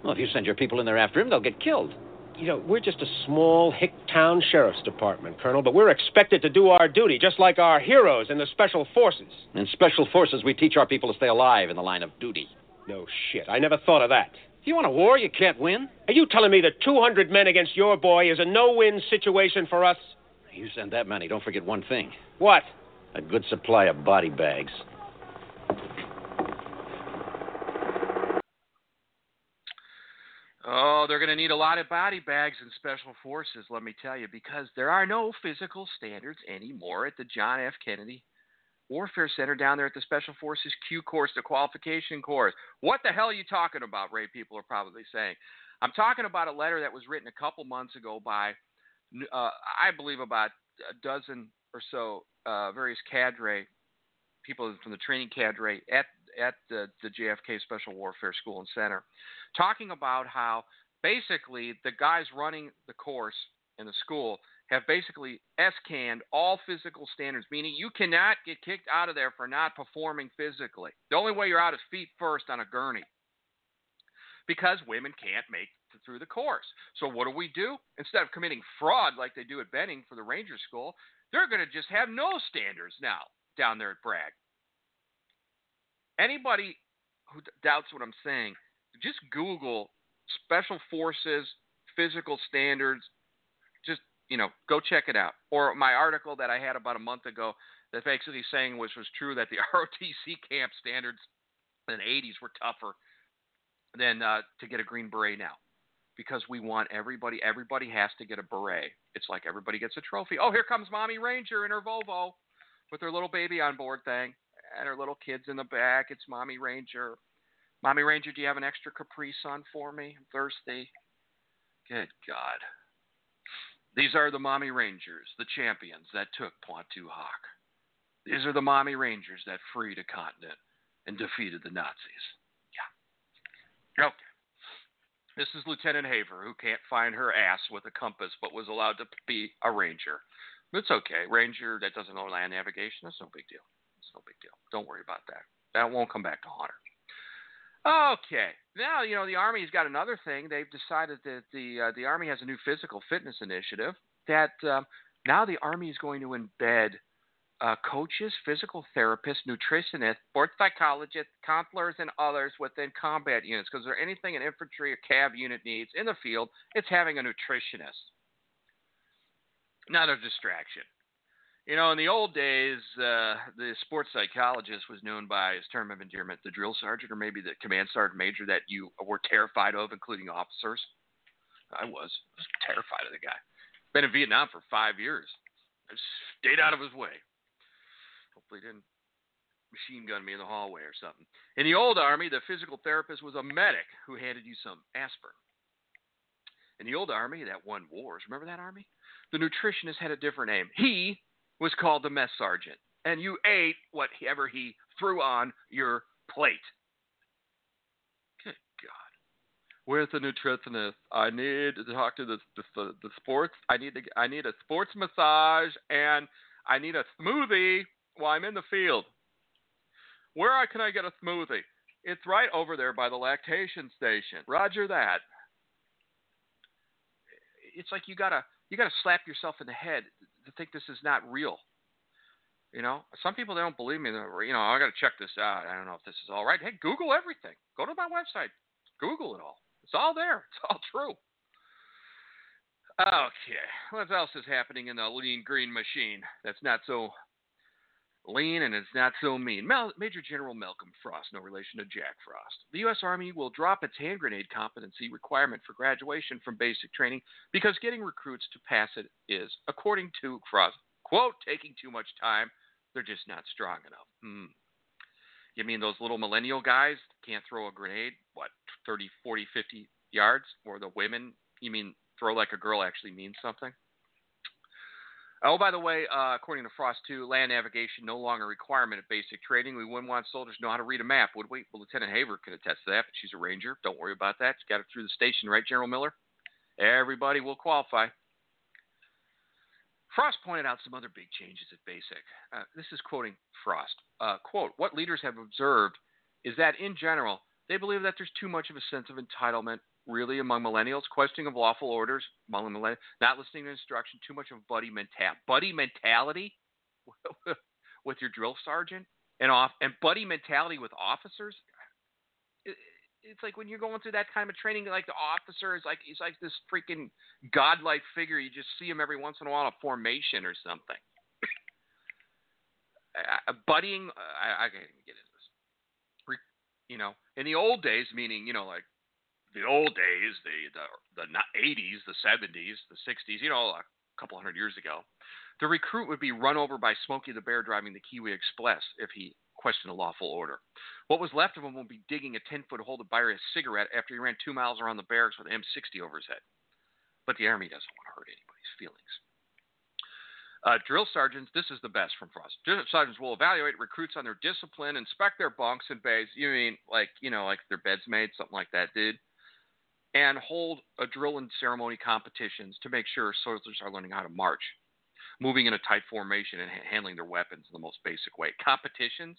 Well, if you send your people in there after him, they'll get killed. You know, we're just a small hick town sheriff's department, Colonel, but we're expected to do our duty just like our heroes in the special forces. In special forces, we teach our people to stay alive in the line of duty. No shit. I never thought of that. If you want a war, you can't win. Are you telling me that 200 men against your boy is a no-win situation for us? You send that many, don't forget one thing. What? A good supply of body bags. Oh, they're going to need a lot of body bags and special forces, let me tell you, because there are no physical standards anymore at the John F. Kennedy Warfare Center down there at the Special Forces Q course, the qualification course. What the hell are you talking about, Ray? People are probably saying. I'm talking about a letter that was written a couple months ago by, uh, I believe, about a dozen or so uh, various cadre people from the training cadre at at the, the JFK Special Warfare School and Center, talking about how basically the guys running the course in the school have basically S-canned all physical standards, meaning you cannot get kicked out of there for not performing physically. The only way you're out is feet first on a gurney because women can't make through the course. So what do we do? Instead of committing fraud like they do at Benning for the Ranger School, They're going to just have no standards now down there at Bragg. Anybody who doubts what I'm saying, just Google special forces physical standards. Just you know, go check it out. Or my article that I had about a month ago that basically saying which was true that the ROTC camp standards in the 80s were tougher than uh, to get a green beret now because we want everybody everybody has to get a beret it's like everybody gets a trophy oh here comes mommy ranger in her volvo with her little baby on board thing and her little kids in the back. It's mommy ranger. Mommy ranger do you have an extra capri sun for me? I'm thirsty. Good god. These are the mommy rangers the champions that took Pointe du Hoc these are the mommy rangers that freed a continent and defeated the nazis. Yeah. Okay this is Lieutenant Haver, who can't find her ass with a compass but was allowed to be a ranger. It's okay. Ranger that doesn't know land navigation, that's no big deal. No big deal. Don't worry about that. That won't come back to haunt her. Okay. Now, you know, the Army's got another thing. They've decided that the uh, the Army has a new physical fitness initiative that um, now the Army is going to embed uh, coaches, physical therapists, nutritionists, sports psychologists, counselors, and others within combat units. Because there anything an infantry or cav unit needs in the field, it's having a nutritionist, not a distraction. You know, in the old days, uh, the sports psychologist was known by his term of endearment, the drill sergeant, or maybe the command sergeant major that you were terrified of, including officers. I was. I was terrified of the guy. Been in Vietnam for five years. I stayed out of his way. Hopefully, didn't machine gun me in the hallway or something. In the old army, the physical therapist was a medic who handed you some aspirin. In the old army that won wars, remember that army? The nutritionist had a different name. He was called the mess sergeant, and you ate whatever he threw on your plate. Good God. Where's the nutritionist? I need to talk to the, the, the sports. I need to. I need a sports massage, and I need a smoothie while I'm in the field. Where can I get a smoothie? It's right over there by the lactation station. Roger that. It's like you gotta you gotta slap yourself in the head to think this is not real. You know, some people they don't believe me. You know, oh, I got to check this out. I don't know if this is all right. Hey, Google everything. Go to my website. Google it all. It's all there. It's all true. Okay, what else is happening in the lean green machine that's not so lean and it's not so mean? Mel- Major General Malcolm Frost, no relation to Jack Frost. The U.S. Army will drop its hand grenade competency requirement for graduation from basic training because getting recruits to pass it is, according to Frost, quote, taking too much time. They're just not strong enough. Hmm. You mean those little millennial guys can't throw a grenade, what, 30, 40, 50 yards? Or the women, you mean throw like a girl actually means something? Oh, by the way, uh, according to Frost 2, land navigation no longer a requirement of basic training. We wouldn't want soldiers to know how to read a map, would we? Well, Lieutenant Haver could attest to that, but she's a ranger. Don't worry about that. She got it through the station, right, General Miller? Everybody will qualify. Frost pointed out some other big changes at basic. Uh, this is quoting Frost. Uh, quote, what leaders have observed is that in general, they believe that there's too much of a sense of entitlement really among millennials, questioning of lawful orders among millennials, not listening to instruction, too much of buddy mentality, buddy mentality with your drill sergeant, and off and buddy mentality with officers. It, it's like when you're going through that kind of training, like the officer is like he's like this freaking godlike figure. You just see him every once in a while in a formation or something. buddying, uh, I, I can't even get into this. Re, you know, in the old days, meaning you know like the old days, the the the 80s, the 70s, the 60s, you know, a couple hundred years ago, the recruit would be run over by Smokey the Bear driving the Kiwi Express if he questioned a lawful order. What was left of him would be digging a 10 foot hole to buy a cigarette after he ran two miles around the barracks with an M60 over his head. But the Army doesn't want to hurt anybody's feelings. Uh, drill sergeants, this is the best from Frost. Drill sergeants will evaluate recruits on their discipline, inspect their bunks and bays. You mean like you know like their beds made, something like that, dude? And hold a drill and ceremony competitions to make sure soldiers are learning how to march, moving in a tight formation and ha- handling their weapons in the most basic way. Competitions,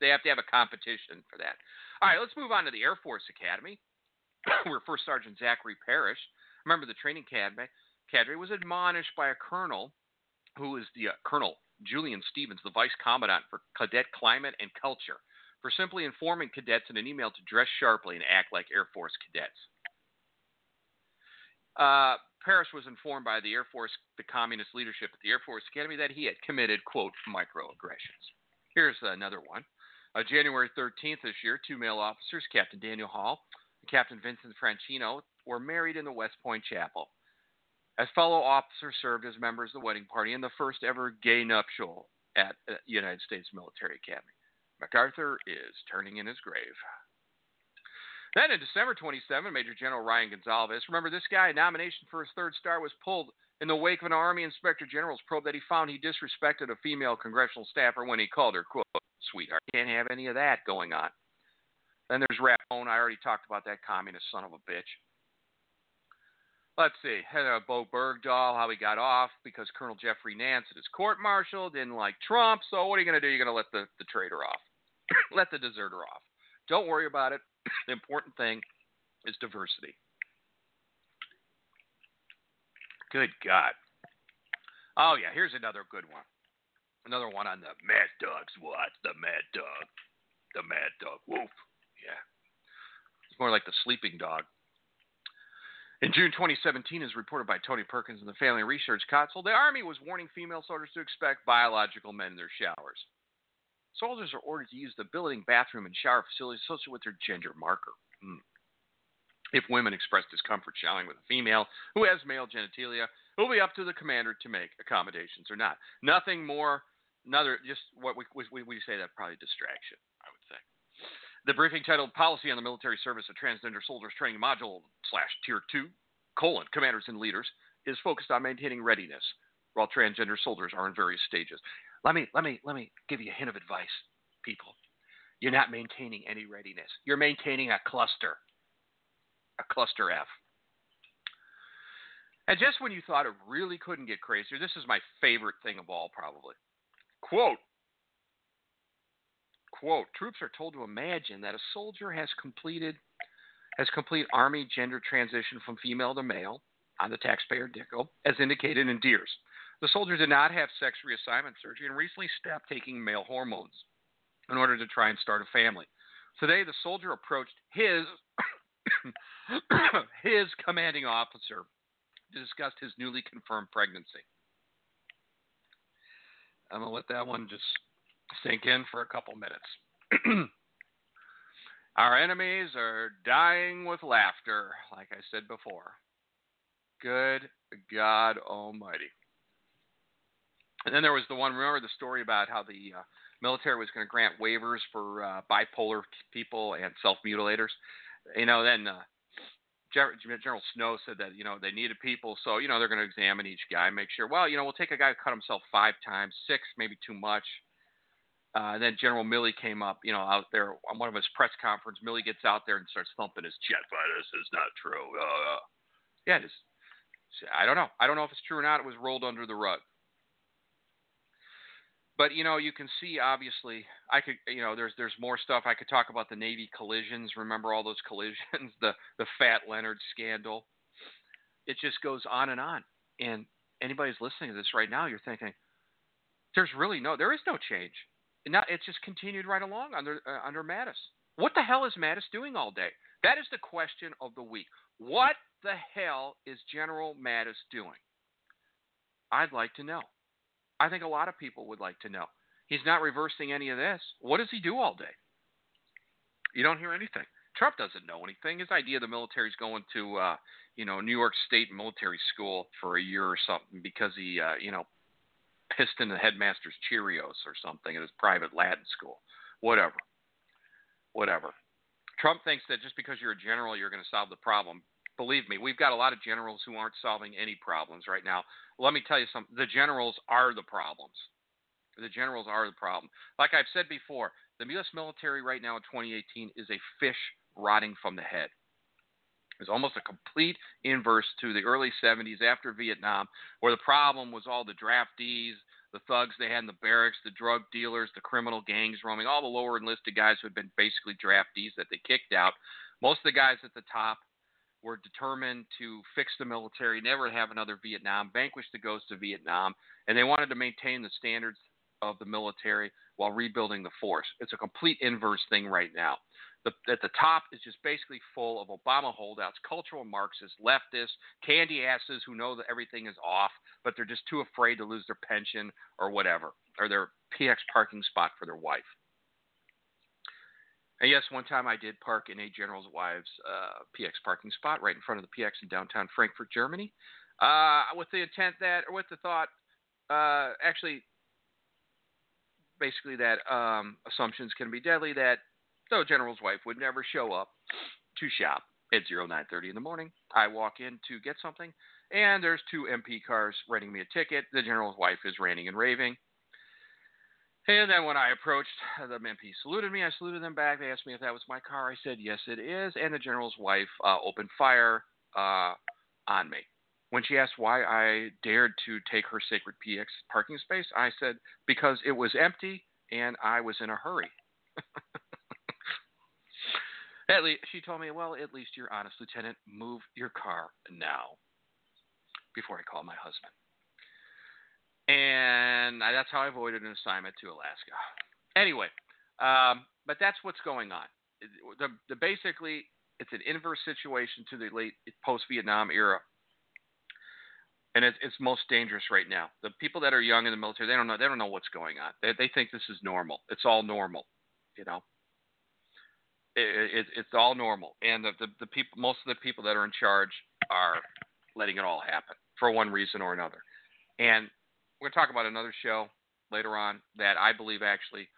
they have to have a competition for that. All right, let's move on to the Air Force Academy, where First Sergeant Zachary Parrish, remember the training cadre, cadre was admonished by a colonel who is the uh, Colonel Julian Stevens, the Vice Commandant for Cadet Climate and Culture, for simply informing cadets in an email to dress sharply and act like Air Force cadets. Uh, Parrish was informed by the Air Force, the communist leadership at the Air Force Academy, that he had committed, quote, microaggressions. Here's another one. Uh, January 13th this year, two male officers, Captain Daniel Hall and Captain Vincent Franchino, were married in the West Point Chapel. As fellow officers served as members of the wedding party in the first ever gay nuptial at uh, United States Military Academy. MacArthur is turning in his grave. Then in December 27, Major General Ryan Gonzalez, remember this guy, nomination for his third star was pulled in the wake of an Army Inspector General's probe that he found he disrespected a female congressional staffer when he called her, quote, sweetheart. Can't have any of that going on. Then there's Rapone. I already talked about that communist son of a bitch. Let's see. Uh, Bo Bergdahl, how he got off because Colonel Jeffrey Nance at his court martial didn't like Trump. So what are you going to do? You're going to let the, the traitor off, let the deserter off. Don't worry about it. The important thing is diversity. Good God. Oh, yeah, here's another good one. Another one on the Mad Dog's watch. The Mad Dog. The Mad Dog. Woof. Yeah. It's more like the sleeping dog. In June 2017, as reported by Tony Perkins in the Family Research Council, the Army was warning female soldiers to expect biological men in their showers. Soldiers are ordered to use the billeting bathroom and shower facilities associated with their gender marker. Hmm. If women express discomfort showering with a female who has male genitalia, it will be up to the commander to make accommodations or not. Nothing more, another, just what we, we, we say that probably distraction, I would say. The briefing titled Policy on the Military Service of Transgender Soldiers Training Module slash Tier 2, colon, Commanders and Leaders, is focused on maintaining readiness while transgender soldiers are in various stages. Let me let me let me give you a hint of advice, people. You're not maintaining any readiness. You're maintaining a cluster. A cluster F. And just when you thought it really couldn't get crazier, this is my favorite thing of all, probably. Quote Quote Troops are told to imagine that a soldier has completed has complete Army gender transition from female to male on the taxpayer dickel, as indicated in DEERS. The soldier did not have sex reassignment surgery and recently stopped taking male hormones in order to try and start a family. Today, the soldier approached his his commanding officer to discuss his newly confirmed pregnancy. I'm gonna let that one just sink in for a couple minutes. Our enemies are dying with laughter, like I said before. Good God Almighty. And then there was the one. Remember the story about how the uh, military was going to grant waivers for uh, bipolar people and self mutilators. You know, then uh, General Snow said that you know they needed people, so you know they're going to examine each guy, make sure. Well, you know, we'll take a guy who cut himself five times, six maybe too much. Uh, and then General Milley came up, you know, out there on one of his press conferences. Milley gets out there and starts thumping his chest. This is not true. Uh, yeah, it is. I don't know. I don't know if it's true or not. It was rolled under the rug but you know you can see obviously i could you know there's there's more stuff. I could talk about the navy collisions. Remember all those collisions? The the fat leonard scandal. It just goes on and on. And anybody's listening to this right now you're thinking there's really no there is no change. Now it's just continued right along under uh, under mattis. What the hell is mattis doing all day? That is the question of the week. What the hell is general mattis doing? I'd like to know I think a lot of people would like to know. He's not reversing any of this. What does he do all day? You don't hear anything. Trump doesn't know anything. His idea the military's going to, uh, you know, New York State military school for a year or something because he, uh, you know, pissed in the headmaster's Cheerios or something at his private Latin school. Whatever. Whatever. Trump thinks that just because you're a general, you're going to solve the problem believe me, we've got a lot of generals who aren't solving any problems right now. Let me tell you something. The generals are the problems. The generals are the problem. Like I've said before, the U.S. military right now in 2018 is a fish rotting from the head. It's almost a complete inverse to the early 70s after Vietnam, where the problem was all the draftees, the thugs they had in the barracks, the drug dealers, the criminal gangs roaming, all the lower enlisted guys who had been basically draftees that they kicked out. Most of the guys at the top were determined to fix the military, never have another Vietnam, vanquish the ghost of Vietnam, and they wanted to maintain the standards of the military while rebuilding the force. It's a complete inverse thing right now. The, at the top is just basically full of Obama holdouts, cultural Marxists, leftists, candy asses who know that everything is off, but they're just too afraid to lose their pension or whatever, or their PX parking spot for their wife. And yes, one time I did park in a general's wife's uh, PX parking spot right in front of the PX in downtown Frankfurt, Germany, uh, with the intent that, or with the thought, uh, actually, basically that um, assumptions can be deadly. That the general's wife would never show up to shop at 0930 in the morning. I walk in to get something, and there's two MP cars writing me a ticket. The general's wife is ranting and raving. And then when I approached, the MP saluted me. I saluted them back. They asked me if that was my car. I said, yes, it is. And the general's wife uh, opened fire uh, on me. When she asked why I dared to take her sacred PX parking space, I said, because it was empty and I was in a hurry. at least, she told me, well, at least you're honest, Lieutenant. Move your car now before I call my husband and that's how I avoided an assignment to Alaska. Anyway, um, but that's what's going on. The, the basically, it's an inverse situation to the late post-Vietnam era, and it's, it's most dangerous right now. The people that are young in the military, they don't know, they don't know what's going on. They, they think this is normal. It's all normal, you know. It, it, it's all normal, and the, the, the people, most of the people that are in charge are letting it all happen for one reason or another. And we're going to talk about another show later on that I believe actually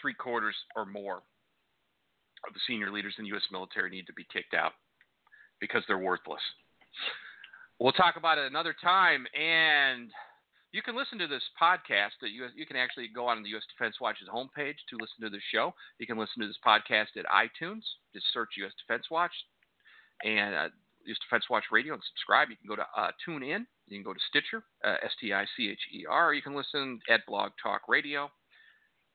three quarters or more of the senior leaders in the U.S. military need to be kicked out because they're worthless. We'll talk about it another time, and you can listen to this podcast. That you you can actually go on the U.S. Defense Watch's homepage to listen to this show. You can listen to this podcast at iTunes. Just search U.S. Defense Watch, and uh, U.S. Defense Watch Radio and subscribe. You can go to uh, TuneIn. You can go to Stitcher, uh, S T I C H E R. You can listen at Blog Talk Radio.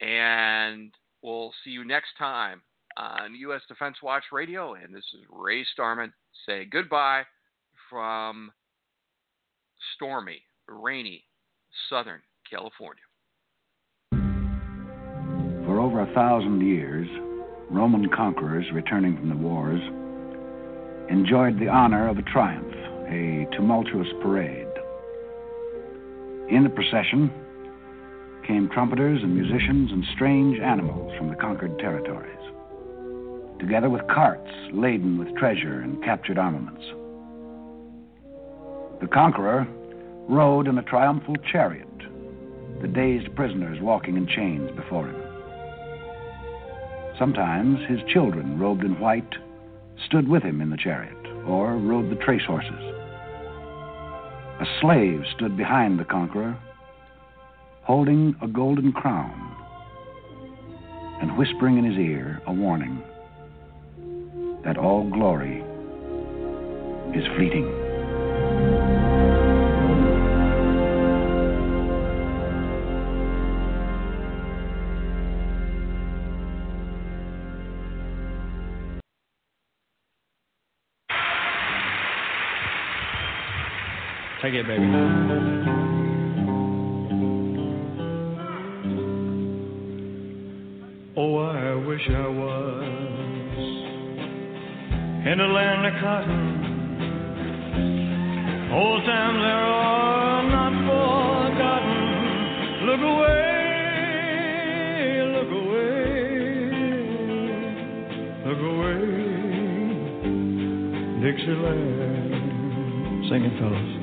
And we'll see you next time on U.S. Defense Watch Radio. And this is Ray Starmann. Say goodbye from stormy, rainy Southern California. For over a thousand years, Roman conquerors returning from the wars enjoyed the honor of a triumph, a tumultuous parade. In the procession came trumpeters and musicians and strange animals from the conquered territories, together with carts laden with treasure and captured armaments. The conqueror rode in a triumphal chariot, the dazed prisoners walking in chains before him. Sometimes his children, robed in white, stood with him in the chariot or rode the trace horses. A slave stood behind the conqueror, holding a golden crown and whispering in his ear a warning that all glory is fleeting. Take it, baby. Oh, I wish I was in a land of cotton. Old times there are not forgotten. Look away, look away, look away, Dixieland. Sing it,